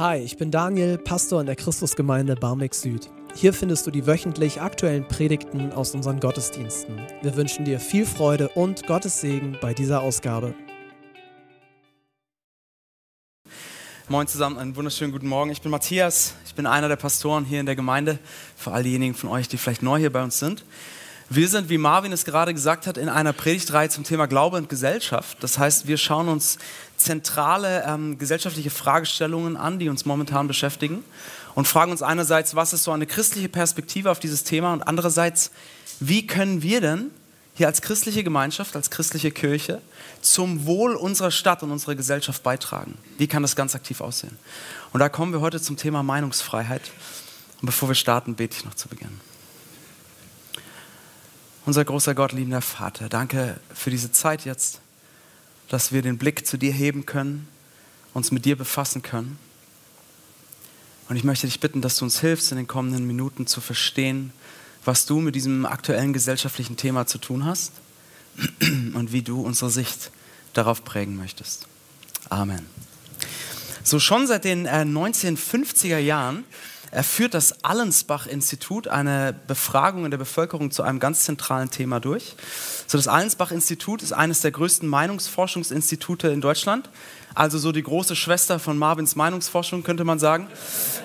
Hi, ich bin Daniel, Pastor in der Christusgemeinde Barmbek Süd. Hier findest du die wöchentlich aktuellen Predigten aus unseren Gottesdiensten. Wir wünschen dir viel Freude und Gottes Segen bei dieser Ausgabe. Moin zusammen, einen wunderschönen guten Morgen. Ich bin Matthias, ich bin einer der Pastoren hier in der Gemeinde, für all diejenigen von euch, die vielleicht neu hier bei uns sind. Wir sind, wie Marvin es gerade gesagt hat, in einer Predigtreihe zum Thema Glaube und Gesellschaft. Das heißt, wir schauen uns zentrale ähm, gesellschaftliche Fragestellungen an, die uns momentan beschäftigen und fragen uns einerseits, was ist so eine christliche Perspektive auf dieses Thema und andererseits, wie können wir denn hier als christliche Gemeinschaft, als christliche Kirche zum Wohl unserer Stadt und unserer Gesellschaft beitragen? Wie kann das ganz aktiv aussehen? Und da kommen wir heute zum Thema Meinungsfreiheit. Und bevor wir starten, bete ich noch zu Beginn. Unser großer Gott, liebender Vater, danke für diese Zeit jetzt, dass wir den Blick zu dir heben können, uns mit dir befassen können. Und ich möchte dich bitten, dass du uns hilfst, in den kommenden Minuten zu verstehen, was du mit diesem aktuellen gesellschaftlichen Thema zu tun hast und wie du unsere Sicht darauf prägen möchtest. Amen. So schon seit den äh, 1950er Jahren führt das Allensbach-Institut, eine Befragung in der Bevölkerung zu einem ganz zentralen Thema durch. So, das Allensbach-Institut ist eines der größten Meinungsforschungsinstitute in Deutschland, also so die große Schwester von Marvins Meinungsforschung, könnte man sagen.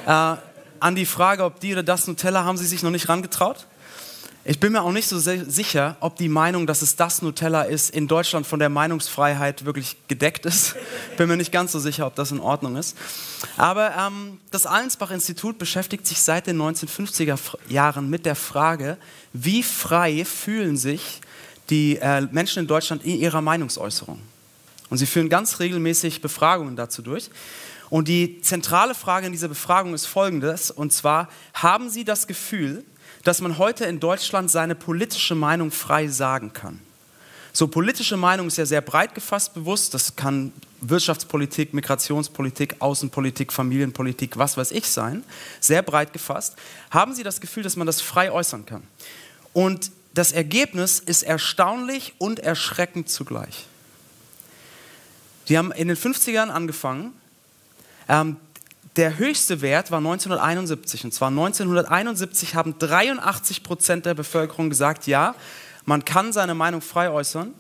Äh, an die Frage, ob die oder das Nutella, haben Sie sich noch nicht rangetraut? Ich bin mir auch nicht so sicher, ob die Meinung, dass es das Nutella ist, in Deutschland von der Meinungsfreiheit wirklich gedeckt ist. Bin mir nicht ganz so sicher, ob das in Ordnung ist. Aber ähm, das Allensbach-Institut beschäftigt sich seit den 1950er Jahren mit der Frage, wie frei fühlen sich die äh, Menschen in Deutschland in ihrer Meinungsäußerung. Und sie führen ganz regelmäßig Befragungen dazu durch. Und die zentrale Frage in dieser Befragung ist folgendes, und zwar, haben Sie das Gefühl, dass man heute in Deutschland seine politische Meinung frei sagen kann. So, politische Meinung ist ja sehr breit gefasst bewusst. Das kann Wirtschaftspolitik, Migrationspolitik, Außenpolitik, Familienpolitik, was weiß ich sein. Sehr breit gefasst. Haben Sie das Gefühl, dass man das frei äußern kann? Und das Ergebnis ist erstaunlich und erschreckend zugleich. Die haben in den 50ern angefangen. Ähm, der höchste Wert war 1971. Und zwar 1971 haben 83 Prozent der Bevölkerung gesagt, ja, man kann seine Meinung frei äußern.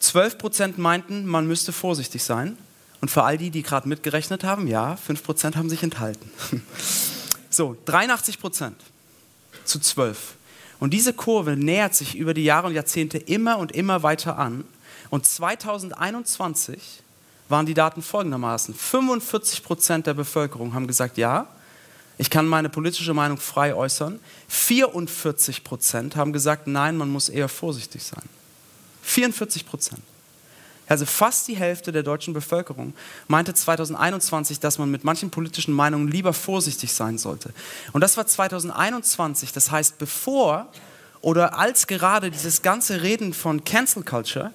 12 Prozent meinten, man müsste vorsichtig sein. Und für all die, die gerade mitgerechnet haben, ja, 5 Prozent haben sich enthalten. so, 83 Prozent zu 12. Und diese Kurve nähert sich über die Jahre und Jahrzehnte immer und immer weiter an. Und 2021 waren die Daten folgendermaßen. 45 Prozent der Bevölkerung haben gesagt, ja, ich kann meine politische Meinung frei äußern. 44 Prozent haben gesagt, nein, man muss eher vorsichtig sein. 44 Prozent. Also fast die Hälfte der deutschen Bevölkerung meinte 2021, dass man mit manchen politischen Meinungen lieber vorsichtig sein sollte. Und das war 2021, das heißt bevor oder als gerade dieses ganze Reden von Cancel Culture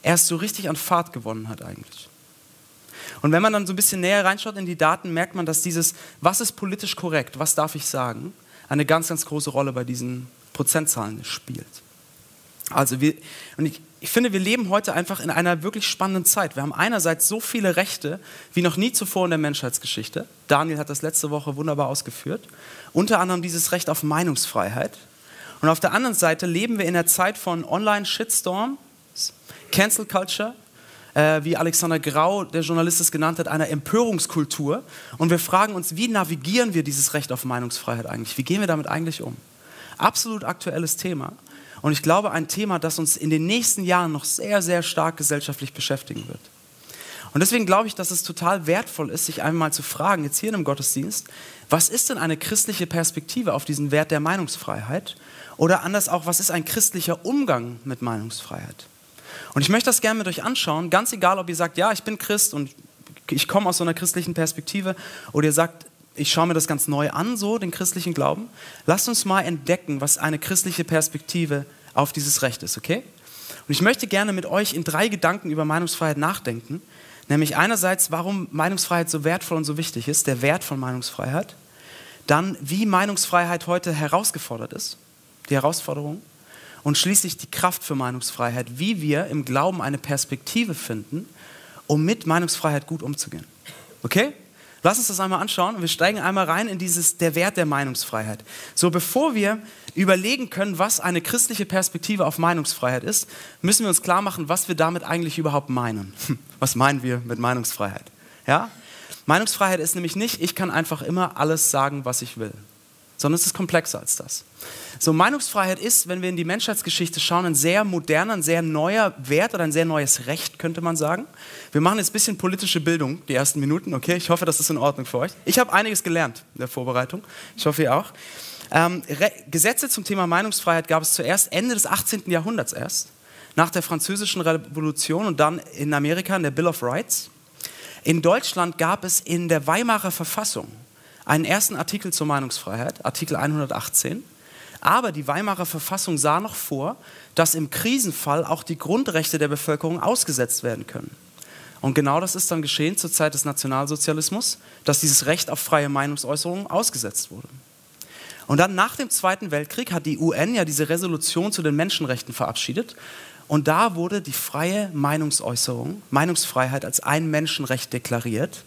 erst so richtig an Fahrt gewonnen hat eigentlich. Und wenn man dann so ein bisschen näher reinschaut in die Daten, merkt man, dass dieses, was ist politisch korrekt, was darf ich sagen, eine ganz, ganz große Rolle bei diesen Prozentzahlen spielt. Also wir, und ich, ich finde, wir leben heute einfach in einer wirklich spannenden Zeit. Wir haben einerseits so viele Rechte wie noch nie zuvor in der Menschheitsgeschichte. Daniel hat das letzte Woche wunderbar ausgeführt. Unter anderem dieses Recht auf Meinungsfreiheit. Und auf der anderen Seite leben wir in der Zeit von Online-Shitstorm, Cancel Culture, äh, wie Alexander Grau, der Journalist es genannt hat, einer Empörungskultur. Und wir fragen uns, wie navigieren wir dieses Recht auf Meinungsfreiheit eigentlich? Wie gehen wir damit eigentlich um? Absolut aktuelles Thema. Und ich glaube, ein Thema, das uns in den nächsten Jahren noch sehr, sehr stark gesellschaftlich beschäftigen wird. Und deswegen glaube ich, dass es total wertvoll ist, sich einmal zu fragen, jetzt hier in einem Gottesdienst, was ist denn eine christliche Perspektive auf diesen Wert der Meinungsfreiheit? Oder anders auch, was ist ein christlicher Umgang mit Meinungsfreiheit? Und ich möchte das gerne mit euch anschauen, ganz egal, ob ihr sagt, ja, ich bin Christ und ich komme aus so einer christlichen Perspektive, oder ihr sagt, ich schaue mir das ganz neu an, so den christlichen Glauben. Lasst uns mal entdecken, was eine christliche Perspektive auf dieses Recht ist, okay? Und ich möchte gerne mit euch in drei Gedanken über Meinungsfreiheit nachdenken. Nämlich einerseits, warum Meinungsfreiheit so wertvoll und so wichtig ist, der Wert von Meinungsfreiheit. Dann, wie Meinungsfreiheit heute herausgefordert ist, die Herausforderung und schließlich die Kraft für Meinungsfreiheit, wie wir im Glauben eine Perspektive finden, um mit Meinungsfreiheit gut umzugehen. Okay? Lass uns das einmal anschauen. Wir steigen einmal rein in dieses, der Wert der Meinungsfreiheit. So, bevor wir überlegen können, was eine christliche Perspektive auf Meinungsfreiheit ist, müssen wir uns klar machen, was wir damit eigentlich überhaupt meinen. Was meinen wir mit Meinungsfreiheit? Ja? Meinungsfreiheit ist nämlich nicht, ich kann einfach immer alles sagen, was ich will, sondern es ist komplexer als das. So, Meinungsfreiheit ist, wenn wir in die Menschheitsgeschichte schauen, ein sehr moderner, ein sehr neuer Wert oder ein sehr neues Recht, könnte man sagen. Wir machen jetzt ein bisschen politische Bildung, die ersten Minuten, okay? Ich hoffe, das ist in Ordnung für euch. Ich habe einiges gelernt in der Vorbereitung. Ich hoffe, ihr auch. Ähm, Gesetze zum Thema Meinungsfreiheit gab es zuerst Ende des 18. Jahrhunderts erst, nach der Französischen Revolution und dann in Amerika in der Bill of Rights. In Deutschland gab es in der Weimarer Verfassung einen ersten Artikel zur Meinungsfreiheit, Artikel 118. Aber die Weimarer Verfassung sah noch vor, dass im Krisenfall auch die Grundrechte der Bevölkerung ausgesetzt werden können. Und genau das ist dann geschehen zur Zeit des Nationalsozialismus, dass dieses Recht auf freie Meinungsäußerung ausgesetzt wurde. Und dann nach dem Zweiten Weltkrieg hat die UN ja diese Resolution zu den Menschenrechten verabschiedet. Und da wurde die freie Meinungsäußerung, Meinungsfreiheit als ein Menschenrecht deklariert.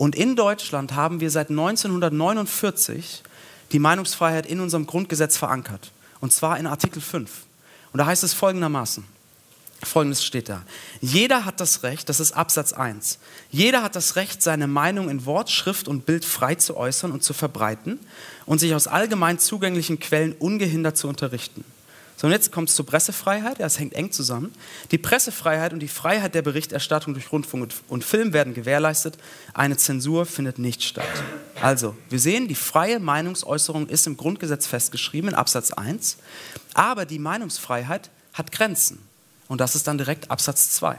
Und in Deutschland haben wir seit 1949 die Meinungsfreiheit in unserem Grundgesetz verankert. Und zwar in Artikel 5. Und da heißt es folgendermaßen. Folgendes steht da. Jeder hat das Recht, das ist Absatz 1, jeder hat das Recht, seine Meinung in Wort, Schrift und Bild frei zu äußern und zu verbreiten und sich aus allgemein zugänglichen Quellen ungehindert zu unterrichten. So, und jetzt kommt es zur Pressefreiheit. Ja, es hängt eng zusammen. Die Pressefreiheit und die Freiheit der Berichterstattung durch Rundfunk und Film werden gewährleistet. Eine Zensur findet nicht statt. Also, wir sehen, die freie Meinungsäußerung ist im Grundgesetz festgeschrieben in Absatz 1. Aber die Meinungsfreiheit hat Grenzen. Und das ist dann direkt Absatz 2. Und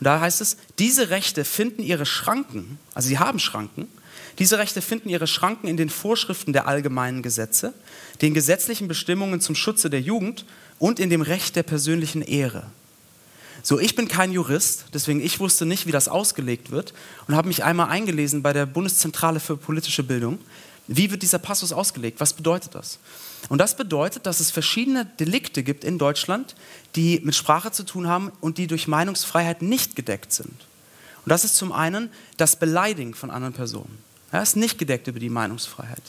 da heißt es, diese Rechte finden ihre Schranken, also sie haben Schranken, diese Rechte finden ihre Schranken in den Vorschriften der allgemeinen Gesetze, den gesetzlichen Bestimmungen zum Schutze der Jugend und in dem Recht der persönlichen Ehre. So, ich bin kein Jurist, deswegen ich wusste nicht, wie das ausgelegt wird und habe mich einmal eingelesen bei der Bundeszentrale für politische Bildung. Wie wird dieser Passus ausgelegt? Was bedeutet das? Und das bedeutet, dass es verschiedene Delikte gibt in Deutschland, die mit Sprache zu tun haben und die durch Meinungsfreiheit nicht gedeckt sind. Und das ist zum einen das Beleidigen von anderen Personen. Er ist nicht gedeckt über die Meinungsfreiheit.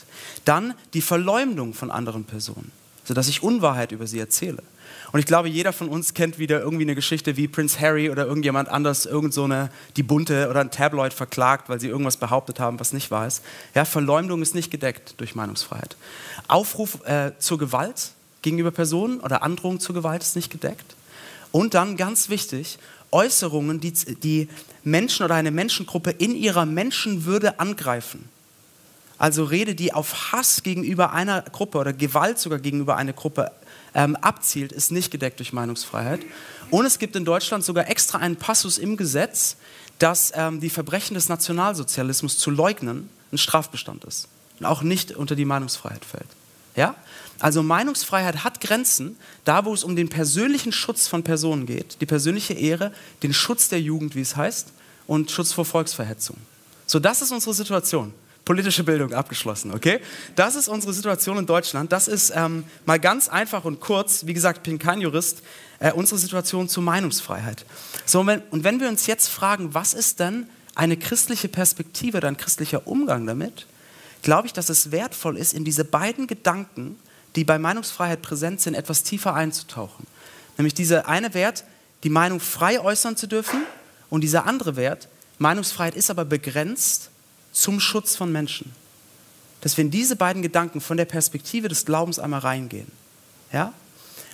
Dann die Verleumdung von anderen Personen, sodass ich Unwahrheit über sie erzähle. Und ich glaube, jeder von uns kennt wieder irgendwie eine Geschichte, wie Prince Harry oder irgendjemand anders irgend so eine, die Bunte oder ein Tabloid verklagt, weil sie irgendwas behauptet haben, was nicht wahr ist. Ja, Verleumdung ist nicht gedeckt durch Meinungsfreiheit. Aufruf äh, zur Gewalt gegenüber Personen oder Androhung zur Gewalt ist nicht gedeckt. Und dann ganz wichtig, Äußerungen, die, die Menschen oder eine Menschengruppe in ihrer Menschenwürde angreifen. Also Rede, die auf Hass gegenüber einer Gruppe oder Gewalt sogar gegenüber einer Gruppe ähm, abzielt, ist nicht gedeckt durch Meinungsfreiheit. Und es gibt in Deutschland sogar extra einen Passus im Gesetz, dass ähm, die Verbrechen des Nationalsozialismus zu leugnen ein Strafbestand ist und auch nicht unter die Meinungsfreiheit fällt. Ja? Also Meinungsfreiheit hat Grenzen, da wo es um den persönlichen Schutz von Personen geht, die persönliche Ehre, den Schutz der Jugend, wie es heißt, und Schutz vor Volksverhetzung. So, das ist unsere Situation. Politische Bildung abgeschlossen, okay? Das ist unsere Situation in Deutschland. Das ist ähm, mal ganz einfach und kurz, wie gesagt, bin kein Jurist, äh, unsere Situation zur Meinungsfreiheit. So, und wenn, und wenn wir uns jetzt fragen, was ist denn eine christliche Perspektive oder ein christlicher Umgang damit, glaube ich, dass es wertvoll ist, in diese beiden Gedanken, die bei Meinungsfreiheit präsent sind, etwas tiefer einzutauchen. Nämlich dieser eine Wert, die Meinung frei äußern zu dürfen und dieser andere Wert, Meinungsfreiheit ist aber begrenzt zum Schutz von Menschen. Dass wir in diese beiden Gedanken von der Perspektive des Glaubens einmal reingehen. Ja?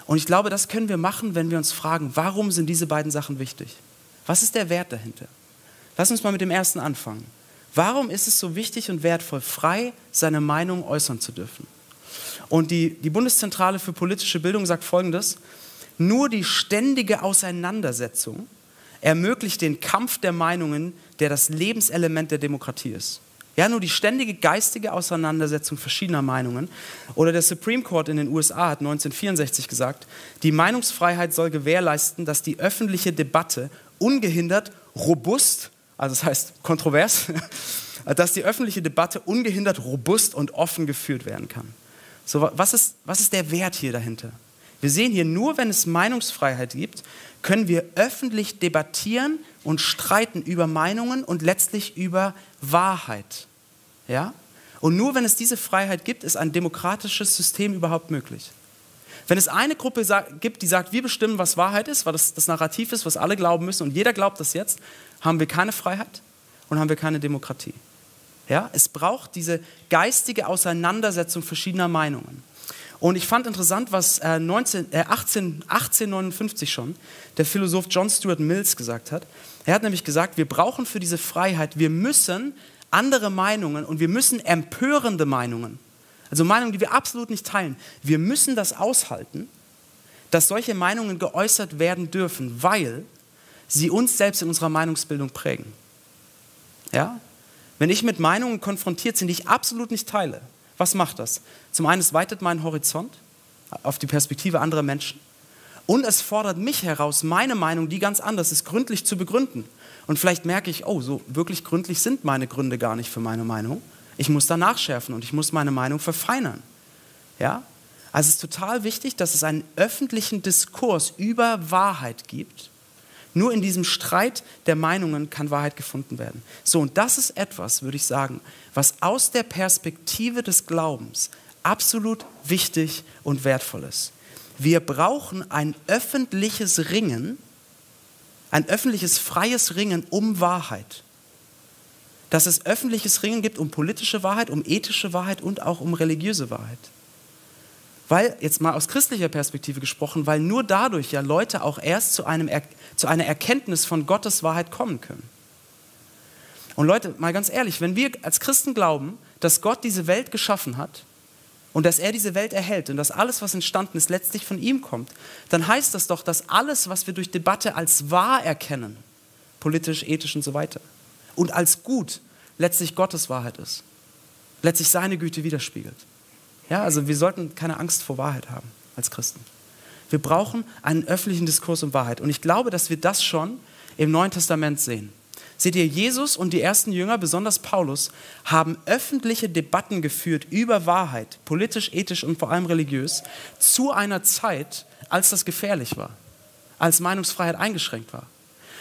Und ich glaube, das können wir machen, wenn wir uns fragen, warum sind diese beiden Sachen wichtig? Was ist der Wert dahinter? Lass uns mal mit dem ersten anfangen. Warum ist es so wichtig und wertvoll, frei seine Meinung äußern zu dürfen? Und die, die Bundeszentrale für politische Bildung sagt Folgendes, nur die ständige Auseinandersetzung ermöglicht den Kampf der Meinungen, der das Lebenselement der Demokratie ist. Ja, nur die ständige geistige Auseinandersetzung verschiedener Meinungen. Oder der Supreme Court in den USA hat 1964 gesagt, die Meinungsfreiheit soll gewährleisten, dass die öffentliche Debatte ungehindert, robust also das heißt kontrovers, dass die öffentliche Debatte ungehindert, robust und offen geführt werden kann. So, was, ist, was ist der Wert hier dahinter? Wir sehen hier, nur wenn es Meinungsfreiheit gibt, können wir öffentlich debattieren und streiten über Meinungen und letztlich über Wahrheit. Ja? Und nur wenn es diese Freiheit gibt, ist ein demokratisches System überhaupt möglich. Wenn es eine Gruppe gibt, die sagt, wir bestimmen, was Wahrheit ist, weil das das Narrativ ist, was alle glauben müssen und jeder glaubt das jetzt, haben wir keine Freiheit und haben wir keine Demokratie. Ja? Es braucht diese geistige Auseinandersetzung verschiedener Meinungen. Und ich fand interessant, was äh, 19, äh, 18, 1859 schon der Philosoph John Stuart Mills gesagt hat. Er hat nämlich gesagt, wir brauchen für diese Freiheit, wir müssen andere Meinungen und wir müssen empörende Meinungen, also Meinungen, die wir absolut nicht teilen, wir müssen das aushalten, dass solche Meinungen geäußert werden dürfen, weil sie uns selbst in unserer Meinungsbildung prägen. Ja? Wenn ich mit Meinungen konfrontiert bin, die ich absolut nicht teile, was macht das? Zum einen, es weitet meinen Horizont auf die Perspektive anderer Menschen. Und es fordert mich heraus, meine Meinung, die ganz anders ist, gründlich zu begründen. Und vielleicht merke ich, oh, so wirklich gründlich sind meine Gründe gar nicht für meine Meinung. Ich muss da nachschärfen und ich muss meine Meinung verfeinern. Ja? Also es ist total wichtig, dass es einen öffentlichen Diskurs über Wahrheit gibt nur in diesem Streit der Meinungen kann Wahrheit gefunden werden. So, und das ist etwas, würde ich sagen, was aus der Perspektive des Glaubens absolut wichtig und wertvoll ist. Wir brauchen ein öffentliches Ringen, ein öffentliches freies Ringen um Wahrheit. Dass es öffentliches Ringen gibt um politische Wahrheit, um ethische Wahrheit und auch um religiöse Wahrheit. Weil, jetzt mal aus christlicher Perspektive gesprochen, weil nur dadurch ja Leute auch erst zu, einem, zu einer Erkenntnis von Gottes Wahrheit kommen können. Und Leute, mal ganz ehrlich, wenn wir als Christen glauben, dass Gott diese Welt geschaffen hat und dass er diese Welt erhält und dass alles, was entstanden ist, letztlich von ihm kommt, dann heißt das doch, dass alles, was wir durch Debatte als wahr erkennen, politisch, ethisch und so weiter, und als gut, letztlich Gottes Wahrheit ist, letztlich seine Güte widerspiegelt. Ja, also wir sollten keine Angst vor Wahrheit haben als Christen. Wir brauchen einen öffentlichen Diskurs um Wahrheit. Und ich glaube, dass wir das schon im Neuen Testament sehen. Seht ihr, Jesus und die ersten Jünger, besonders Paulus, haben öffentliche Debatten geführt über Wahrheit, politisch, ethisch und vor allem religiös, zu einer Zeit, als das gefährlich war, als Meinungsfreiheit eingeschränkt war.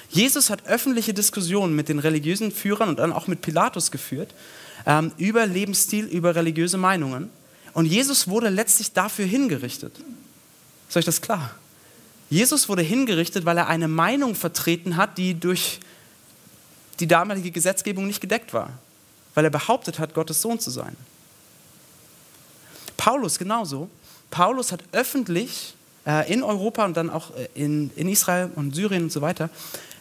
Jesus hat öffentliche Diskussionen mit den religiösen Führern und dann auch mit Pilatus geführt ähm, über Lebensstil, über religiöse Meinungen. Und Jesus wurde letztlich dafür hingerichtet. Ist euch das klar? Jesus wurde hingerichtet, weil er eine Meinung vertreten hat, die durch die damalige Gesetzgebung nicht gedeckt war. Weil er behauptet hat, Gottes Sohn zu sein. Paulus genauso. Paulus hat öffentlich äh, in Europa und dann auch äh, in, in Israel und Syrien und so weiter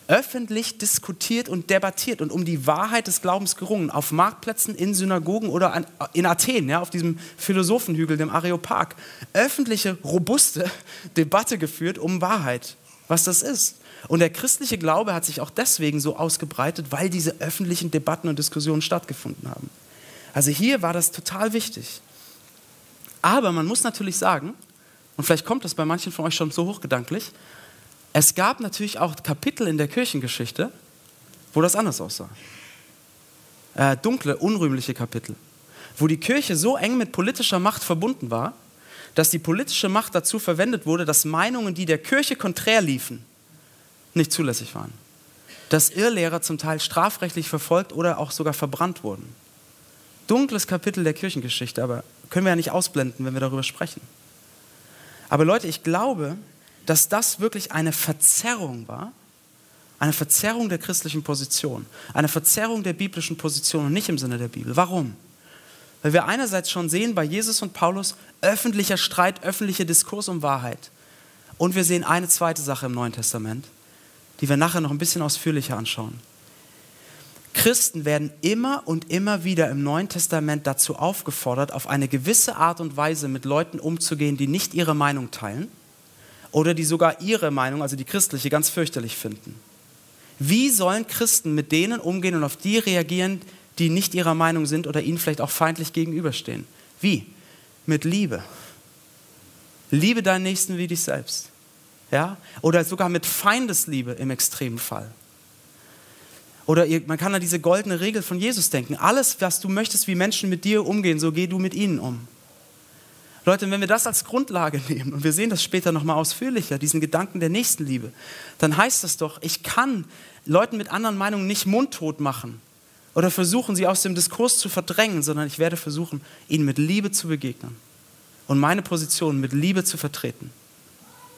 öffentlich diskutiert und debattiert und um die Wahrheit des Glaubens gerungen. Auf Marktplätzen, in Synagogen oder an, in Athen, ja, auf diesem Philosophenhügel, dem Areopag. Öffentliche, robuste Debatte geführt um Wahrheit, was das ist. Und der christliche Glaube hat sich auch deswegen so ausgebreitet, weil diese öffentlichen Debatten und Diskussionen stattgefunden haben. Also hier war das total wichtig. Aber man muss natürlich sagen, und vielleicht kommt das bei manchen von euch schon so hochgedanklich, es gab natürlich auch Kapitel in der Kirchengeschichte, wo das anders aussah. Äh, dunkle, unrühmliche Kapitel, wo die Kirche so eng mit politischer Macht verbunden war, dass die politische Macht dazu verwendet wurde, dass Meinungen, die der Kirche konträr liefen, nicht zulässig waren. Dass Irrlehrer zum Teil strafrechtlich verfolgt oder auch sogar verbrannt wurden. Dunkles Kapitel der Kirchengeschichte, aber können wir ja nicht ausblenden, wenn wir darüber sprechen. Aber Leute, ich glaube, dass das wirklich eine Verzerrung war, eine Verzerrung der christlichen Position, eine Verzerrung der biblischen Position und nicht im Sinne der Bibel. Warum? Weil wir einerseits schon sehen bei Jesus und Paulus öffentlicher Streit, öffentlicher Diskurs um Wahrheit. Und wir sehen eine zweite Sache im Neuen Testament, die wir nachher noch ein bisschen ausführlicher anschauen. Christen werden immer und immer wieder im Neuen Testament dazu aufgefordert, auf eine gewisse Art und Weise mit Leuten umzugehen, die nicht ihre Meinung teilen oder die sogar ihre Meinung, also die christliche, ganz fürchterlich finden. Wie sollen Christen mit denen umgehen und auf die reagieren, die nicht ihrer Meinung sind oder ihnen vielleicht auch feindlich gegenüberstehen? Wie? Mit Liebe. Liebe deinen Nächsten wie dich selbst. Ja? Oder sogar mit Feindesliebe im extremen Fall. Oder man kann an diese goldene Regel von Jesus denken. Alles, was du möchtest, wie Menschen mit dir umgehen, so geh du mit ihnen um. Leute, wenn wir das als Grundlage nehmen und wir sehen das später nochmal ausführlicher, diesen Gedanken der Nächstenliebe, dann heißt das doch, ich kann Leuten mit anderen Meinungen nicht mundtot machen oder versuchen, sie aus dem Diskurs zu verdrängen, sondern ich werde versuchen, ihnen mit Liebe zu begegnen und meine Position mit Liebe zu vertreten.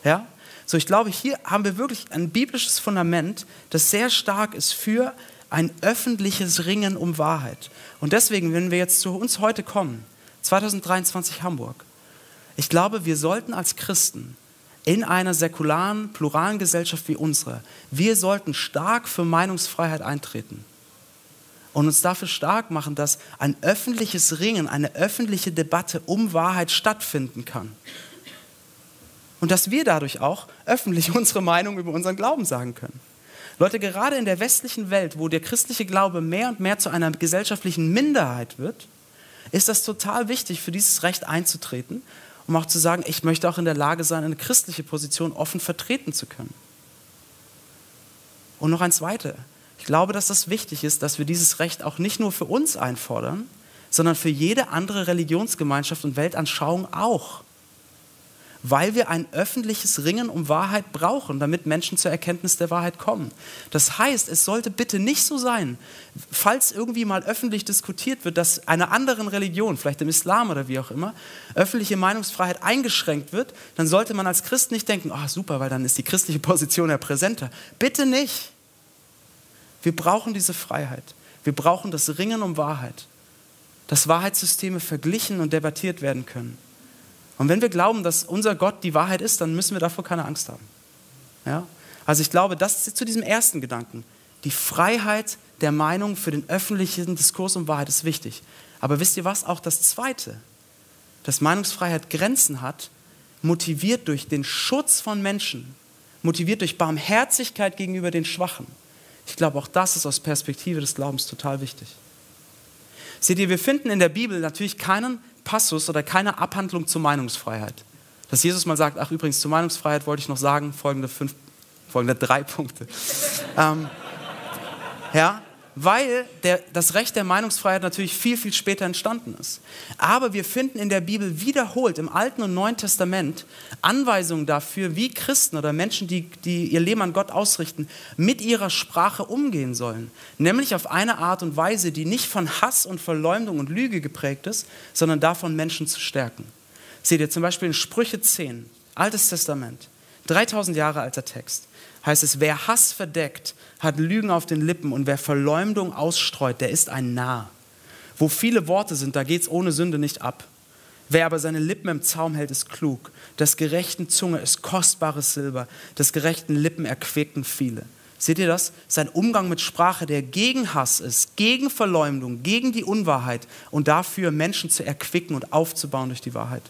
Ja? So, ich glaube, hier haben wir wirklich ein biblisches Fundament, das sehr stark ist für ein öffentliches Ringen um Wahrheit. Und deswegen, wenn wir jetzt zu uns heute kommen, 2023 Hamburg, ich glaube, wir sollten als Christen in einer säkularen, pluralen Gesellschaft wie unsere, wir sollten stark für Meinungsfreiheit eintreten und uns dafür stark machen, dass ein öffentliches Ringen, eine öffentliche Debatte um Wahrheit stattfinden kann. Und dass wir dadurch auch öffentlich unsere Meinung über unseren Glauben sagen können. Leute, gerade in der westlichen Welt, wo der christliche Glaube mehr und mehr zu einer gesellschaftlichen Minderheit wird, ist das total wichtig, für dieses Recht einzutreten, um auch zu sagen, ich möchte auch in der Lage sein, eine christliche Position offen vertreten zu können. Und noch eins weiter. Ich glaube, dass das wichtig ist, dass wir dieses Recht auch nicht nur für uns einfordern, sondern für jede andere Religionsgemeinschaft und Weltanschauung auch weil wir ein öffentliches Ringen um Wahrheit brauchen, damit Menschen zur Erkenntnis der Wahrheit kommen. Das heißt, es sollte bitte nicht so sein, falls irgendwie mal öffentlich diskutiert wird, dass einer anderen Religion, vielleicht im Islam oder wie auch immer, öffentliche Meinungsfreiheit eingeschränkt wird, dann sollte man als Christ nicht denken, ah oh, super, weil dann ist die christliche Position ja präsenter. Bitte nicht. Wir brauchen diese Freiheit. Wir brauchen das Ringen um Wahrheit, dass Wahrheitssysteme verglichen und debattiert werden können. Und wenn wir glauben, dass unser Gott die Wahrheit ist, dann müssen wir davor keine Angst haben. Ja? Also ich glaube, das ist zu diesem ersten Gedanken. Die Freiheit der Meinung für den öffentlichen Diskurs um Wahrheit ist wichtig. Aber wisst ihr was? Auch das Zweite, dass Meinungsfreiheit Grenzen hat, motiviert durch den Schutz von Menschen, motiviert durch Barmherzigkeit gegenüber den Schwachen. Ich glaube, auch das ist aus Perspektive des Glaubens total wichtig. Seht ihr, wir finden in der Bibel natürlich keinen Passus oder keine Abhandlung zur Meinungsfreiheit. Dass Jesus mal sagt, ach übrigens, zur Meinungsfreiheit wollte ich noch sagen, folgende, fünf, folgende drei Punkte. ähm, ja, weil der, das Recht der Meinungsfreiheit natürlich viel, viel später entstanden ist. Aber wir finden in der Bibel wiederholt im Alten und Neuen Testament Anweisungen dafür, wie Christen oder Menschen, die, die ihr Leben an Gott ausrichten, mit ihrer Sprache umgehen sollen. Nämlich auf eine Art und Weise, die nicht von Hass und Verleumdung und Lüge geprägt ist, sondern davon, Menschen zu stärken. Seht ihr zum Beispiel in Sprüche 10, Altes Testament, 3000 Jahre alter Text heißt es, wer Hass verdeckt, hat Lügen auf den Lippen und wer Verleumdung ausstreut, der ist ein Narr. Wo viele Worte sind, da geht es ohne Sünde nicht ab. Wer aber seine Lippen im Zaum hält, ist klug. Das gerechten Zunge ist kostbares Silber. Das gerechten Lippen erquicken viele. Seht ihr das? Sein Umgang mit Sprache, der gegen Hass ist, gegen Verleumdung, gegen die Unwahrheit und dafür Menschen zu erquicken und aufzubauen durch die Wahrheit.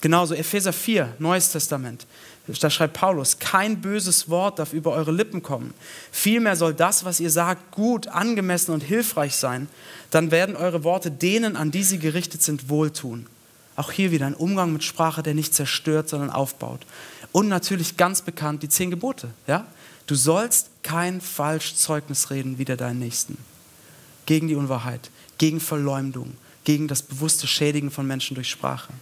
Genauso Epheser 4, Neues Testament. Da schreibt Paulus, kein böses Wort darf über eure Lippen kommen. Vielmehr soll das, was ihr sagt, gut, angemessen und hilfreich sein. Dann werden eure Worte denen, an die sie gerichtet sind, wohltun. Auch hier wieder ein Umgang mit Sprache, der nicht zerstört, sondern aufbaut. Und natürlich ganz bekannt die zehn Gebote. Ja? Du sollst kein Falschzeugnis reden wider deinen Nächsten. Gegen die Unwahrheit, gegen Verleumdung, gegen das bewusste Schädigen von Menschen durch Sprache.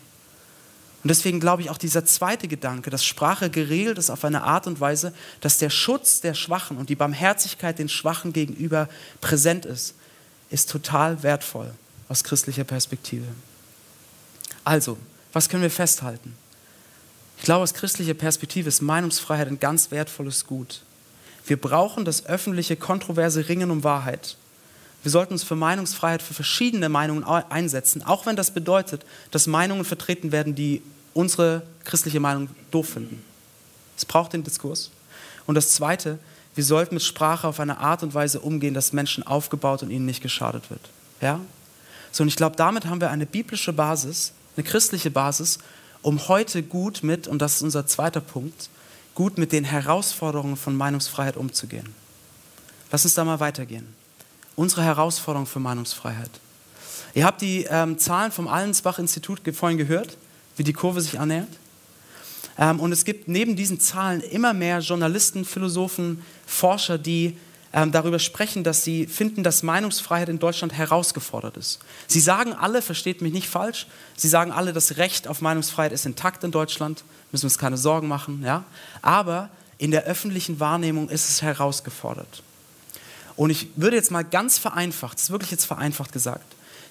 Und deswegen glaube ich auch dieser zweite Gedanke, dass Sprache geregelt ist auf eine Art und Weise, dass der Schutz der Schwachen und die Barmherzigkeit den Schwachen gegenüber präsent ist, ist total wertvoll aus christlicher Perspektive. Also, was können wir festhalten? Ich glaube, aus christlicher Perspektive ist Meinungsfreiheit ein ganz wertvolles Gut. Wir brauchen das öffentliche, kontroverse Ringen um Wahrheit. Wir sollten uns für Meinungsfreiheit, für verschiedene Meinungen einsetzen, auch wenn das bedeutet, dass Meinungen vertreten werden, die unsere christliche Meinung doof finden. Es braucht den Diskurs. Und das Zweite, wir sollten mit Sprache auf eine Art und Weise umgehen, dass Menschen aufgebaut und ihnen nicht geschadet wird. Ja? So, und ich glaube, damit haben wir eine biblische Basis, eine christliche Basis, um heute gut mit, und das ist unser zweiter Punkt, gut mit den Herausforderungen von Meinungsfreiheit umzugehen. Lass uns da mal weitergehen unsere Herausforderung für Meinungsfreiheit. Ihr habt die ähm, Zahlen vom Allensbach-Institut vorhin gehört, wie die Kurve sich annähert. Ähm, und es gibt neben diesen Zahlen immer mehr Journalisten, Philosophen, Forscher, die ähm, darüber sprechen, dass sie finden, dass Meinungsfreiheit in Deutschland herausgefordert ist. Sie sagen alle, versteht mich nicht falsch, sie sagen alle, das Recht auf Meinungsfreiheit ist intakt in Deutschland, müssen wir uns keine Sorgen machen, ja. Aber in der öffentlichen Wahrnehmung ist es herausgefordert. Und ich würde jetzt mal ganz vereinfacht, das ist wirklich jetzt vereinfacht gesagt,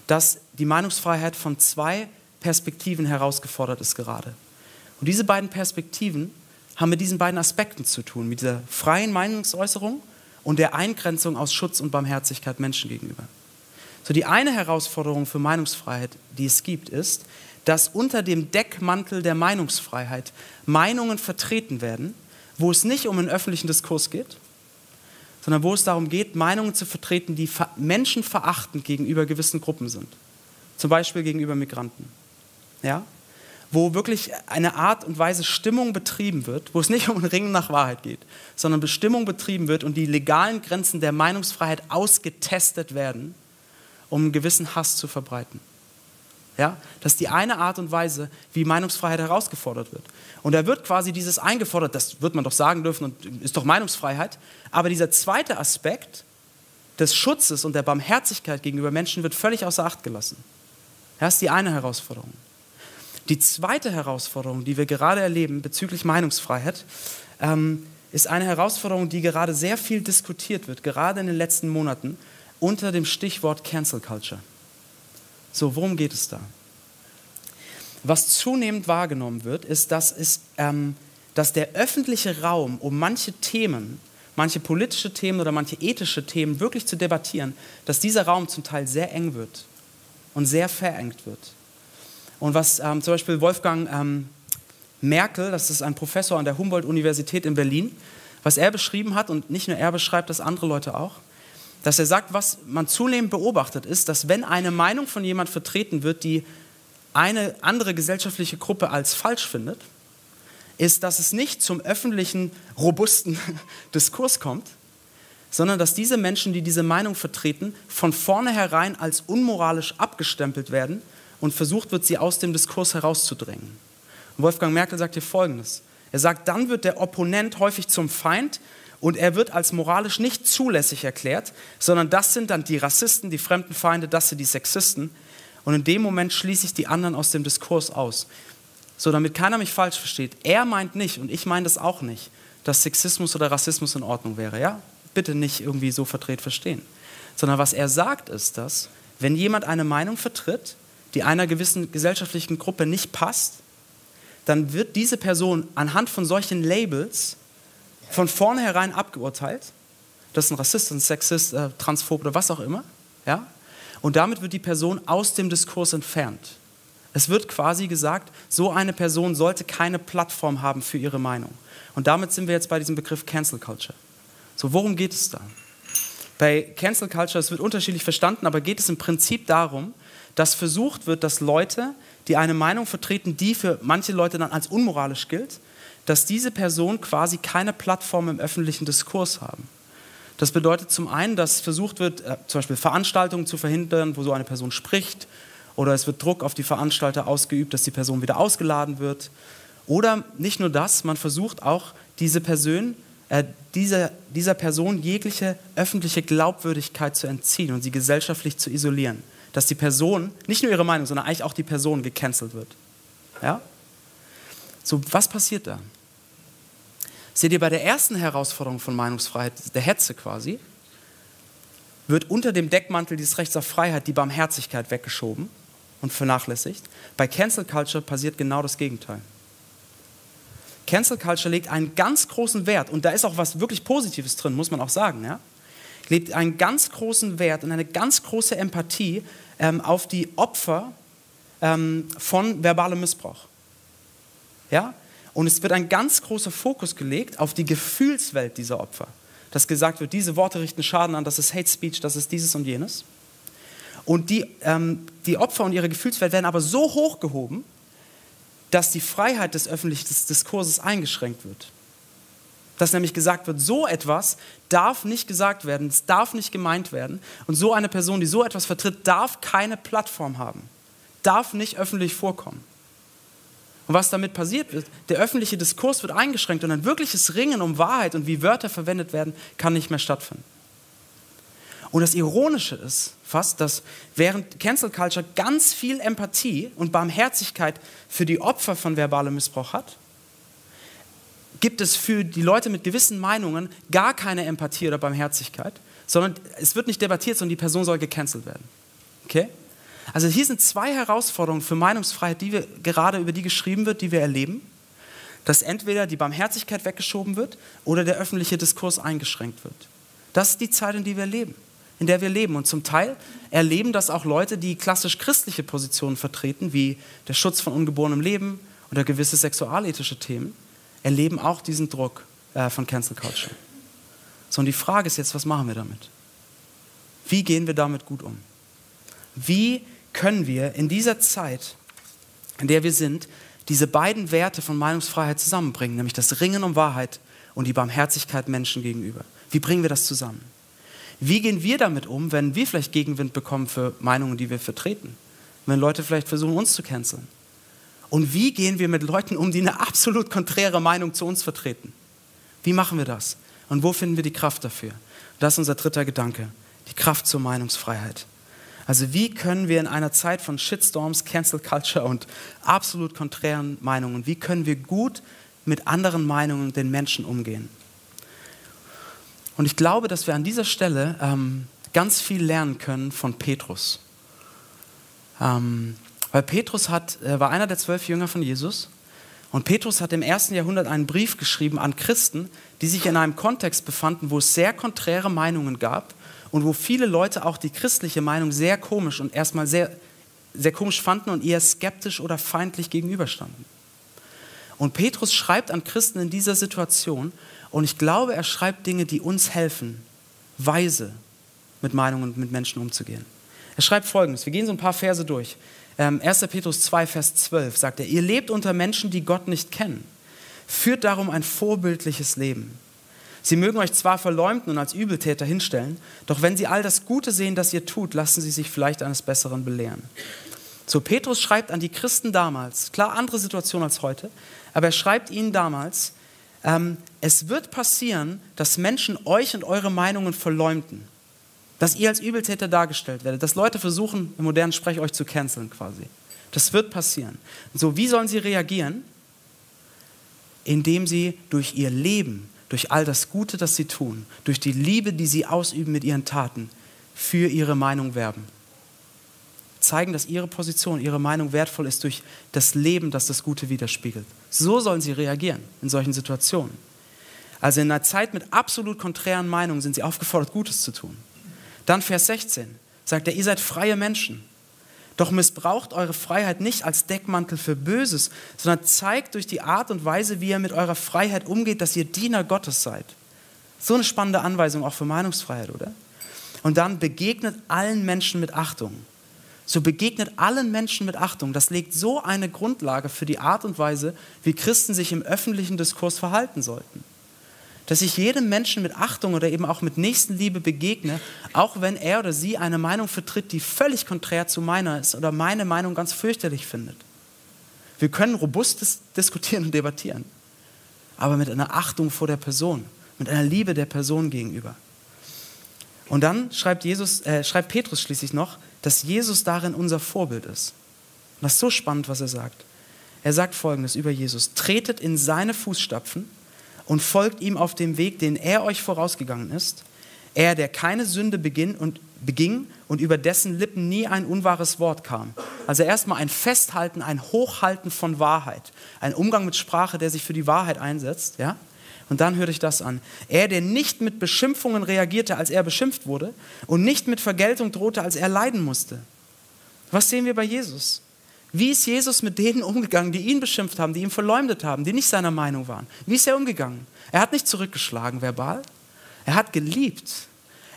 dass die Meinungsfreiheit von zwei Perspektiven herausgefordert ist gerade. Und diese beiden Perspektiven haben mit diesen beiden Aspekten zu tun, mit dieser freien Meinungsäußerung und der Eingrenzung aus Schutz und Barmherzigkeit Menschen gegenüber. So die eine Herausforderung für Meinungsfreiheit, die es gibt, ist, dass unter dem Deckmantel der Meinungsfreiheit Meinungen vertreten werden, wo es nicht um einen öffentlichen Diskurs geht, sondern wo es darum geht, Meinungen zu vertreten, die menschenverachtend gegenüber gewissen Gruppen sind. Zum Beispiel gegenüber Migranten. Ja? wo wirklich eine Art und Weise Stimmung betrieben wird, wo es nicht um ein Ringen nach Wahrheit geht, sondern Bestimmung betrieben wird und die legalen Grenzen der Meinungsfreiheit ausgetestet werden, um einen gewissen Hass zu verbreiten. Ja, das ist die eine Art und Weise, wie Meinungsfreiheit herausgefordert wird. Und da wird quasi dieses eingefordert, das wird man doch sagen dürfen und ist doch Meinungsfreiheit. Aber dieser zweite Aspekt des Schutzes und der Barmherzigkeit gegenüber Menschen wird völlig außer Acht gelassen. Das ist die eine Herausforderung. Die zweite Herausforderung, die wir gerade erleben bezüglich Meinungsfreiheit, ähm, ist eine Herausforderung, die gerade sehr viel diskutiert wird, gerade in den letzten Monaten, unter dem Stichwort Cancel Culture. So, worum geht es da? Was zunehmend wahrgenommen wird, ist, dass, es, ähm, dass der öffentliche Raum um manche Themen, manche politische Themen oder manche ethische Themen wirklich zu debattieren, dass dieser Raum zum Teil sehr eng wird und sehr verengt wird. Und was ähm, zum Beispiel Wolfgang ähm, Merkel, das ist ein Professor an der Humboldt-Universität in Berlin, was er beschrieben hat, und nicht nur er beschreibt das, andere Leute auch, dass er sagt, was man zunehmend beobachtet, ist, dass wenn eine Meinung von jemand vertreten wird, die eine andere gesellschaftliche Gruppe als falsch findet, ist, dass es nicht zum öffentlichen, robusten Diskurs kommt, sondern dass diese Menschen, die diese Meinung vertreten, von vornherein als unmoralisch abgestempelt werden und versucht wird, sie aus dem Diskurs herauszudrängen. Wolfgang Merkel sagt hier Folgendes. Er sagt, dann wird der Opponent häufig zum Feind und er wird als moralisch nicht zulässig erklärt, sondern das sind dann die Rassisten, die Fremdenfeinde, das sind die Sexisten. Und in dem Moment schließe ich die anderen aus dem Diskurs aus. So, damit keiner mich falsch versteht. Er meint nicht, und ich meine das auch nicht, dass Sexismus oder Rassismus in Ordnung wäre. Ja? Bitte nicht irgendwie so verdreht verstehen. Sondern was er sagt, ist, dass, wenn jemand eine Meinung vertritt, die einer gewissen gesellschaftlichen Gruppe nicht passt, dann wird diese Person anhand von solchen Labels von vornherein abgeurteilt. Das ist ein Rassist, ein Sexist, äh, Transphob oder was auch immer. Ja? Und damit wird die Person aus dem Diskurs entfernt. Es wird quasi gesagt, so eine Person sollte keine Plattform haben für ihre Meinung. Und damit sind wir jetzt bei diesem Begriff Cancel Culture. So, worum geht es da? Bei Cancel Culture, es wird unterschiedlich verstanden, aber geht es im Prinzip darum, dass versucht wird, dass Leute, die eine Meinung vertreten, die für manche Leute dann als unmoralisch gilt, dass diese Personen quasi keine Plattform im öffentlichen Diskurs haben. Das bedeutet zum einen, dass versucht wird, äh, zum Beispiel Veranstaltungen zu verhindern, wo so eine Person spricht, oder es wird Druck auf die Veranstalter ausgeübt, dass die Person wieder ausgeladen wird. Oder nicht nur das, man versucht auch diese Person, äh, dieser, dieser Person jegliche öffentliche Glaubwürdigkeit zu entziehen und sie gesellschaftlich zu isolieren dass die Person, nicht nur ihre Meinung, sondern eigentlich auch die Person gecancelt wird. Ja? So, was passiert da? Seht ihr, bei der ersten Herausforderung von Meinungsfreiheit, der Hetze quasi, wird unter dem Deckmantel dieses Rechts auf Freiheit die Barmherzigkeit weggeschoben und vernachlässigt. Bei Cancel Culture passiert genau das Gegenteil. Cancel Culture legt einen ganz großen Wert, und da ist auch was wirklich Positives drin, muss man auch sagen, ja? legt einen ganz großen Wert und eine ganz große Empathie ähm, auf die Opfer ähm, von verbalem Missbrauch. Ja? Und es wird ein ganz großer Fokus gelegt auf die Gefühlswelt dieser Opfer. Dass gesagt wird, diese Worte richten Schaden an, das ist Hate Speech, das ist dieses und jenes. Und die, ähm, die Opfer und ihre Gefühlswelt werden aber so hochgehoben, dass die Freiheit des öffentlichen Diskurses eingeschränkt wird dass nämlich gesagt wird, so etwas darf nicht gesagt werden, es darf nicht gemeint werden. Und so eine Person, die so etwas vertritt, darf keine Plattform haben, darf nicht öffentlich vorkommen. Und was damit passiert wird, der öffentliche Diskurs wird eingeschränkt und ein wirkliches Ringen um Wahrheit und wie Wörter verwendet werden, kann nicht mehr stattfinden. Und das Ironische ist fast, dass während Cancel Culture ganz viel Empathie und Barmherzigkeit für die Opfer von verbalem Missbrauch hat, gibt es für die Leute mit gewissen Meinungen gar keine Empathie oder Barmherzigkeit, sondern es wird nicht debattiert, sondern die Person soll gecancelt werden. Okay? Also hier sind zwei Herausforderungen für Meinungsfreiheit, die wir gerade über die geschrieben wird, die wir erleben, dass entweder die Barmherzigkeit weggeschoben wird oder der öffentliche Diskurs eingeschränkt wird. Das ist die Zeit, in der wir leben in der wir leben. Und zum Teil erleben das auch Leute, die klassisch christliche Positionen vertreten, wie der Schutz von ungeborenem Leben oder gewisse sexualethische Themen, erleben auch diesen Druck äh, von Cancel Culture. So, und die Frage ist jetzt, was machen wir damit? Wie gehen wir damit gut um? Wie können wir in dieser Zeit, in der wir sind, diese beiden Werte von Meinungsfreiheit zusammenbringen, nämlich das Ringen um Wahrheit und die Barmherzigkeit Menschen gegenüber? Wie bringen wir das zusammen? Wie gehen wir damit um, wenn wir vielleicht Gegenwind bekommen für Meinungen, die wir vertreten? Wenn Leute vielleicht versuchen, uns zu canceln? Und wie gehen wir mit Leuten um, die eine absolut konträre Meinung zu uns vertreten? Wie machen wir das? Und wo finden wir die Kraft dafür? Das ist unser dritter Gedanke, die Kraft zur Meinungsfreiheit. Also wie können wir in einer Zeit von Shitstorms, Cancel Culture und absolut konträren Meinungen, wie können wir gut mit anderen Meinungen den Menschen umgehen? Und ich glaube, dass wir an dieser Stelle ähm, ganz viel lernen können von Petrus. Ähm, weil Petrus hat, äh, war einer der zwölf Jünger von Jesus. Und Petrus hat im ersten Jahrhundert einen Brief geschrieben an Christen, die sich in einem Kontext befanden, wo es sehr konträre Meinungen gab und wo viele Leute auch die christliche Meinung sehr komisch und erstmal sehr, sehr komisch fanden und eher skeptisch oder feindlich gegenüberstanden. Und Petrus schreibt an Christen in dieser Situation und ich glaube, er schreibt Dinge, die uns helfen, weise mit Meinungen und mit Menschen umzugehen. Er schreibt folgendes, wir gehen so ein paar Verse durch. 1. Ähm, Petrus 2, Vers 12 sagt er, ihr lebt unter Menschen, die Gott nicht kennen. Führt darum ein vorbildliches Leben. Sie mögen euch zwar verleumden und als Übeltäter hinstellen, doch wenn sie all das Gute sehen, das ihr tut, lassen sie sich vielleicht eines Besseren belehren. So, Petrus schreibt an die Christen damals, klar andere Situation als heute, aber er schreibt ihnen damals, ähm, es wird passieren, dass Menschen euch und eure Meinungen verleumden. Dass ihr als Übeltäter dargestellt werdet. Dass Leute versuchen, im modernen Sprech euch zu canceln quasi. Das wird passieren. So, wie sollen sie reagieren? Indem sie durch ihr Leben, durch all das Gute, das sie tun, durch die Liebe, die sie ausüben mit ihren Taten, für ihre Meinung werben zeigen, dass ihre Position, ihre Meinung wertvoll ist durch das Leben, das das Gute widerspiegelt. So sollen sie reagieren in solchen Situationen. Also in einer Zeit mit absolut konträren Meinungen sind sie aufgefordert, Gutes zu tun. Dann Vers 16 sagt er, ihr seid freie Menschen. Doch missbraucht eure Freiheit nicht als Deckmantel für Böses, sondern zeigt durch die Art und Weise, wie ihr mit eurer Freiheit umgeht, dass ihr Diener Gottes seid. So eine spannende Anweisung auch für Meinungsfreiheit, oder? Und dann begegnet allen Menschen mit Achtung so begegnet allen Menschen mit Achtung. Das legt so eine Grundlage für die Art und Weise, wie Christen sich im öffentlichen Diskurs verhalten sollten. Dass ich jedem Menschen mit Achtung oder eben auch mit Nächstenliebe begegne, auch wenn er oder sie eine Meinung vertritt, die völlig konträr zu meiner ist oder meine Meinung ganz fürchterlich findet. Wir können robust dis diskutieren und debattieren, aber mit einer Achtung vor der Person, mit einer Liebe der Person gegenüber. Und dann schreibt, Jesus, äh, schreibt Petrus schließlich noch, dass Jesus darin unser Vorbild ist. Das ist so spannend, was er sagt. Er sagt folgendes über Jesus: Tretet in seine Fußstapfen und folgt ihm auf dem Weg, den er euch vorausgegangen ist. Er, der keine Sünde beginn und, beging und über dessen Lippen nie ein unwahres Wort kam. Also erstmal ein Festhalten, ein Hochhalten von Wahrheit. Ein Umgang mit Sprache, der sich für die Wahrheit einsetzt. Ja? Und dann hörte ich das an. Er, der nicht mit Beschimpfungen reagierte, als er beschimpft wurde, und nicht mit Vergeltung drohte, als er leiden musste. Was sehen wir bei Jesus? Wie ist Jesus mit denen umgegangen, die ihn beschimpft haben, die ihn verleumdet haben, die nicht seiner Meinung waren? Wie ist er umgegangen? Er hat nicht zurückgeschlagen verbal. Er hat geliebt.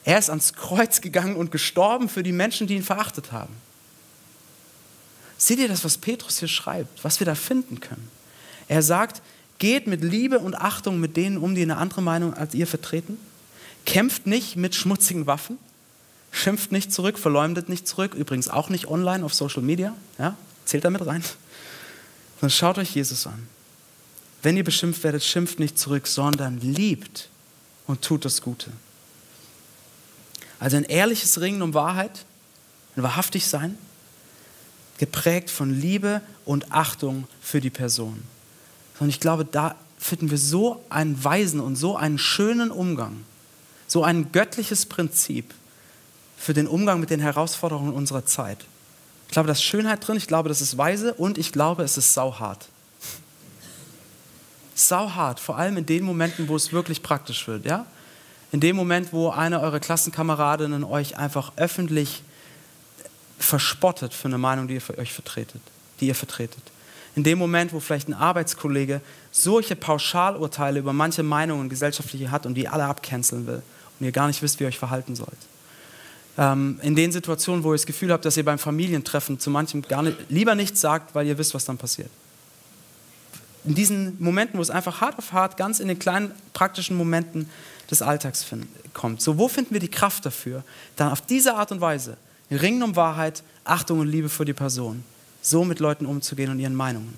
Er ist ans Kreuz gegangen und gestorben für die Menschen, die ihn verachtet haben. Seht ihr das, was Petrus hier schreibt, was wir da finden können? Er sagt, Geht mit Liebe und Achtung mit denen um, die eine andere Meinung als ihr vertreten. Kämpft nicht mit schmutzigen Waffen. Schimpft nicht zurück, verleumdet nicht zurück. Übrigens auch nicht online auf Social Media. Ja? Zählt damit rein. Dann schaut euch Jesus an. Wenn ihr beschimpft werdet, schimpft nicht zurück, sondern liebt und tut das Gute. Also ein ehrliches Ringen um Wahrheit, ein wahrhaftig sein, geprägt von Liebe und Achtung für die Person. Und ich glaube, da finden wir so einen weisen und so einen schönen Umgang, so ein göttliches Prinzip für den Umgang mit den Herausforderungen unserer Zeit. Ich glaube, da ist Schönheit drin, ich glaube, das ist weise und ich glaube, es ist sauhart. Sauhart, vor allem in den Momenten, wo es wirklich praktisch wird. Ja? In dem Moment, wo eine eurer Klassenkameradinnen euch einfach öffentlich verspottet für eine Meinung, die ihr euch vertretet, die ihr vertretet. In dem Moment, wo vielleicht ein Arbeitskollege solche Pauschalurteile über manche Meinungen gesellschaftliche hat und die alle abcanceln will und ihr gar nicht wisst, wie ihr euch verhalten sollt. Ähm, in den Situationen, wo ihr das Gefühl habt, dass ihr beim Familientreffen zu manchem gar nicht, lieber nichts sagt, weil ihr wisst, was dann passiert. In diesen Momenten, wo es einfach hart auf hart, ganz in den kleinen praktischen Momenten des Alltags kommt. So, wo finden wir die Kraft dafür, dann auf diese Art und Weise, Ringen um Wahrheit, Achtung und Liebe für die Person, so mit Leuten umzugehen und ihren Meinungen.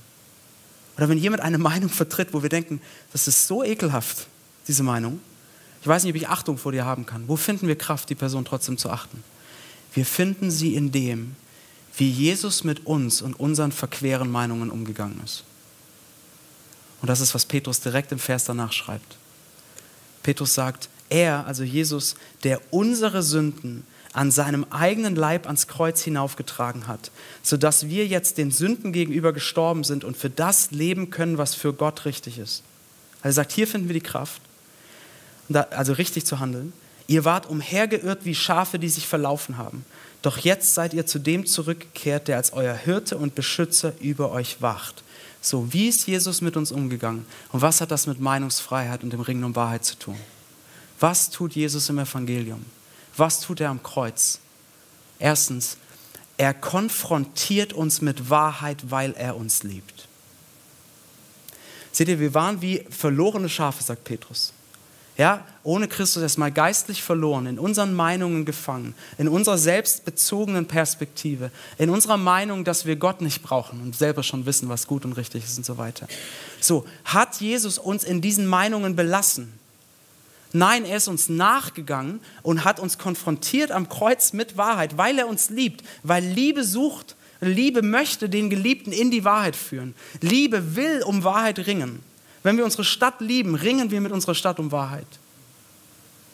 Oder wenn jemand eine Meinung vertritt, wo wir denken, das ist so ekelhaft, diese Meinung, ich weiß nicht, ob ich Achtung vor dir haben kann. Wo finden wir Kraft, die Person trotzdem zu achten? Wir finden sie in dem, wie Jesus mit uns und unseren verqueren Meinungen umgegangen ist. Und das ist, was Petrus direkt im Vers danach schreibt. Petrus sagt, er, also Jesus, der unsere Sünden an seinem eigenen Leib ans Kreuz hinaufgetragen hat, sodass wir jetzt den Sünden gegenüber gestorben sind und für das leben können, was für Gott richtig ist. Also er sagt, hier finden wir die Kraft, also richtig zu handeln. Ihr wart umhergeirrt wie Schafe, die sich verlaufen haben. Doch jetzt seid ihr zu dem zurückgekehrt, der als euer Hirte und Beschützer über euch wacht. So, wie ist Jesus mit uns umgegangen? Und was hat das mit Meinungsfreiheit und dem Ringen um Wahrheit zu tun? Was tut Jesus im Evangelium? Was tut er am Kreuz? Erstens, er konfrontiert uns mit Wahrheit, weil er uns liebt. Seht ihr, wir waren wie verlorene Schafe, sagt Petrus. Ja, ohne Christus erstmal geistlich verloren, in unseren Meinungen gefangen, in unserer selbstbezogenen Perspektive, in unserer Meinung, dass wir Gott nicht brauchen und selber schon wissen, was gut und richtig ist und so weiter. So, hat Jesus uns in diesen Meinungen belassen? Nein, er ist uns nachgegangen und hat uns konfrontiert am Kreuz mit Wahrheit, weil er uns liebt, weil Liebe sucht, Liebe möchte den Geliebten in die Wahrheit führen. Liebe will um Wahrheit ringen. Wenn wir unsere Stadt lieben, ringen wir mit unserer Stadt um Wahrheit.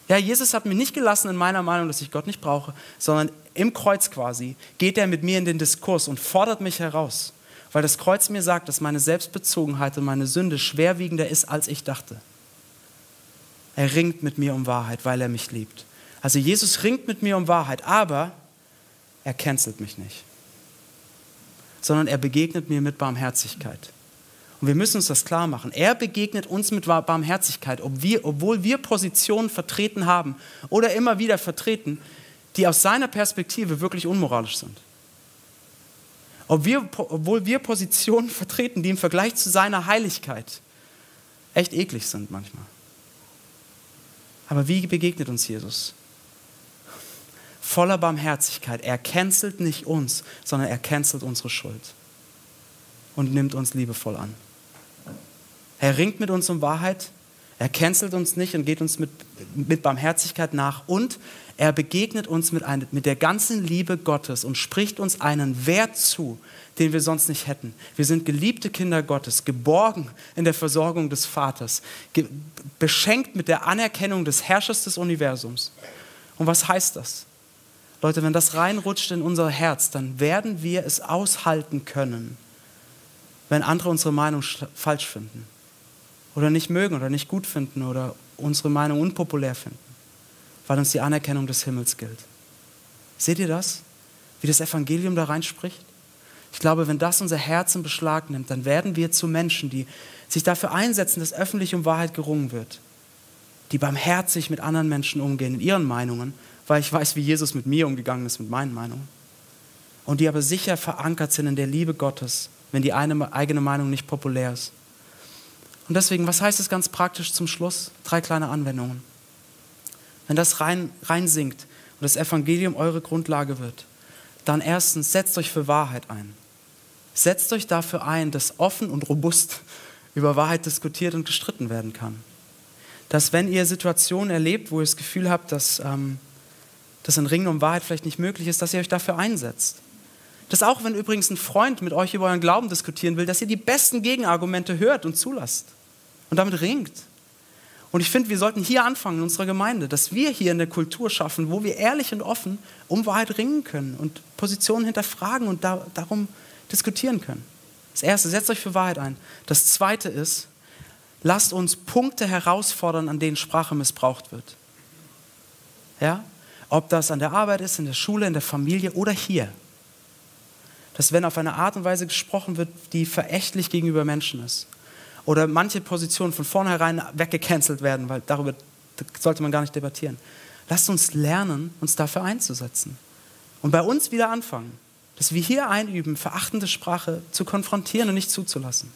Ja, Jesus hat mir nicht gelassen in meiner Meinung, dass ich Gott nicht brauche, sondern im Kreuz quasi geht er mit mir in den Diskurs und fordert mich heraus, weil das Kreuz mir sagt, dass meine Selbstbezogenheit und meine Sünde schwerwiegender ist, als ich dachte. Er ringt mit mir um Wahrheit, weil er mich liebt. Also Jesus ringt mit mir um Wahrheit, aber er cancelt mich nicht, sondern er begegnet mir mit Barmherzigkeit. Und wir müssen uns das klar machen. Er begegnet uns mit Barmherzigkeit, obwohl wir Positionen vertreten haben oder immer wieder vertreten, die aus seiner Perspektive wirklich unmoralisch sind. Obwohl wir Positionen vertreten, die im Vergleich zu seiner Heiligkeit echt eklig sind manchmal. Aber wie begegnet uns Jesus? Voller Barmherzigkeit. Er cancelt nicht uns, sondern er cancelt unsere Schuld und nimmt uns liebevoll an. Er ringt mit uns um Wahrheit. Er cancelt uns nicht und geht uns mit, mit Barmherzigkeit nach. Und er begegnet uns mit, ein, mit der ganzen Liebe Gottes und spricht uns einen Wert zu, den wir sonst nicht hätten. Wir sind geliebte Kinder Gottes, geborgen in der Versorgung des Vaters, beschenkt mit der Anerkennung des Herrschers des Universums. Und was heißt das? Leute, wenn das reinrutscht in unser Herz, dann werden wir es aushalten können, wenn andere unsere Meinung falsch finden oder nicht mögen oder nicht gut finden oder unsere Meinung unpopulär finden, weil uns die Anerkennung des Himmels gilt. Seht ihr das? Wie das Evangelium da reinspricht? Ich glaube, wenn das unser Herz in Beschlag nimmt, dann werden wir zu Menschen, die sich dafür einsetzen, dass öffentlich um Wahrheit gerungen wird, die barmherzig mit anderen Menschen umgehen, in ihren Meinungen, weil ich weiß, wie Jesus mit mir umgegangen ist, mit meinen Meinungen. Und die aber sicher verankert sind in der Liebe Gottes, wenn die eigene Meinung nicht populär ist. Und deswegen, was heißt es ganz praktisch zum Schluss? Drei kleine Anwendungen. Wenn das rein, rein sinkt und das Evangelium eure Grundlage wird, dann erstens setzt euch für Wahrheit ein. Setzt euch dafür ein, dass offen und robust über Wahrheit diskutiert und gestritten werden kann. Dass wenn ihr Situationen erlebt, wo ihr das Gefühl habt, dass, ähm, dass ein Ringen um Wahrheit vielleicht nicht möglich ist, dass ihr euch dafür einsetzt. Dass auch wenn übrigens ein Freund mit euch über euren Glauben diskutieren will, dass ihr die besten Gegenargumente hört und zulasst und damit ringt. Und ich finde, wir sollten hier anfangen in unserer Gemeinde, dass wir hier eine Kultur schaffen, wo wir ehrlich und offen um Wahrheit ringen können und Positionen hinterfragen und da, darum diskutieren können. Das Erste, setzt euch für Wahrheit ein. Das Zweite ist, lasst uns Punkte herausfordern, an denen Sprache missbraucht wird. Ja? Ob das an der Arbeit ist, in der Schule, in der Familie oder hier. Dass wenn auf eine Art und Weise gesprochen wird, die verächtlich gegenüber Menschen ist. Oder manche Positionen von vornherein weggecancelt werden, weil darüber sollte man gar nicht debattieren. Lasst uns lernen, uns dafür einzusetzen. Und bei uns wieder anfangen, dass wir hier einüben, verachtende Sprache zu konfrontieren und nicht zuzulassen.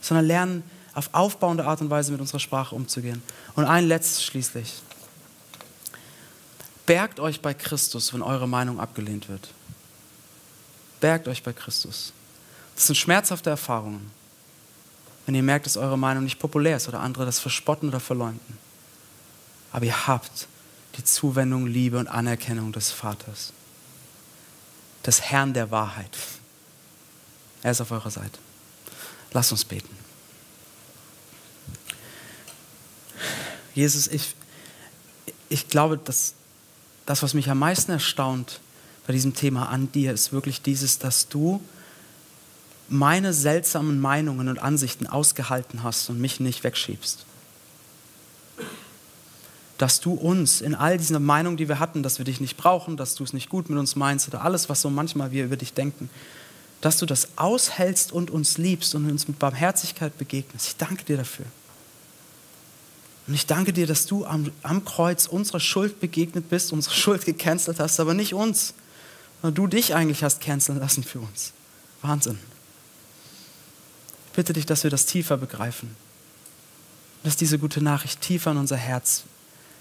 Sondern lernen, auf aufbauende Art und Weise mit unserer Sprache umzugehen. Und ein letztes schließlich. Bergt euch bei Christus, wenn eure Meinung abgelehnt wird. Bergt euch bei Christus. Das sind schmerzhafte Erfahrungen, wenn ihr merkt, dass eure Meinung nicht populär ist oder andere das verspotten oder verleumden. Aber ihr habt die Zuwendung, Liebe und Anerkennung des Vaters, des Herrn der Wahrheit. Er ist auf eurer Seite. Lasst uns beten. Jesus, ich, ich glaube, dass das, was mich am meisten erstaunt bei diesem Thema an dir, ist wirklich dieses, dass du meine seltsamen Meinungen und Ansichten ausgehalten hast und mich nicht wegschiebst. Dass du uns in all diesen Meinungen, die wir hatten, dass wir dich nicht brauchen, dass du es nicht gut mit uns meinst oder alles, was so manchmal wir über dich denken, dass du das aushältst und uns liebst und uns mit Barmherzigkeit begegnest. Ich danke dir dafür. Und ich danke dir, dass du am, am Kreuz unserer Schuld begegnet bist, unsere Schuld gecancelt hast, aber nicht uns, sondern du dich eigentlich hast canceln lassen für uns. Wahnsinn. Ich bitte dich, dass wir das tiefer begreifen. Dass diese gute Nachricht tiefer in unser Herz,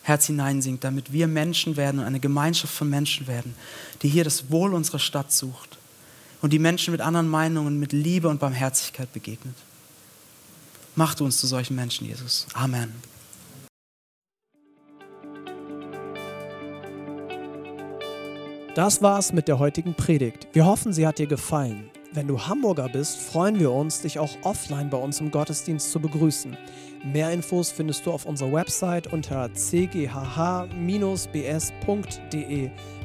Herz hineinsinkt, damit wir Menschen werden und eine Gemeinschaft von Menschen werden, die hier das Wohl unserer Stadt sucht und die Menschen mit anderen Meinungen mit Liebe und Barmherzigkeit begegnet. Mach du uns zu solchen Menschen, Jesus. Amen. Das war's mit der heutigen Predigt. Wir hoffen, sie hat dir gefallen. Wenn du Hamburger bist, freuen wir uns, dich auch offline bei uns im Gottesdienst zu begrüßen. Mehr Infos findest du auf unserer Website unter cghh-bs.de.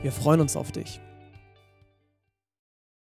Wir freuen uns auf dich.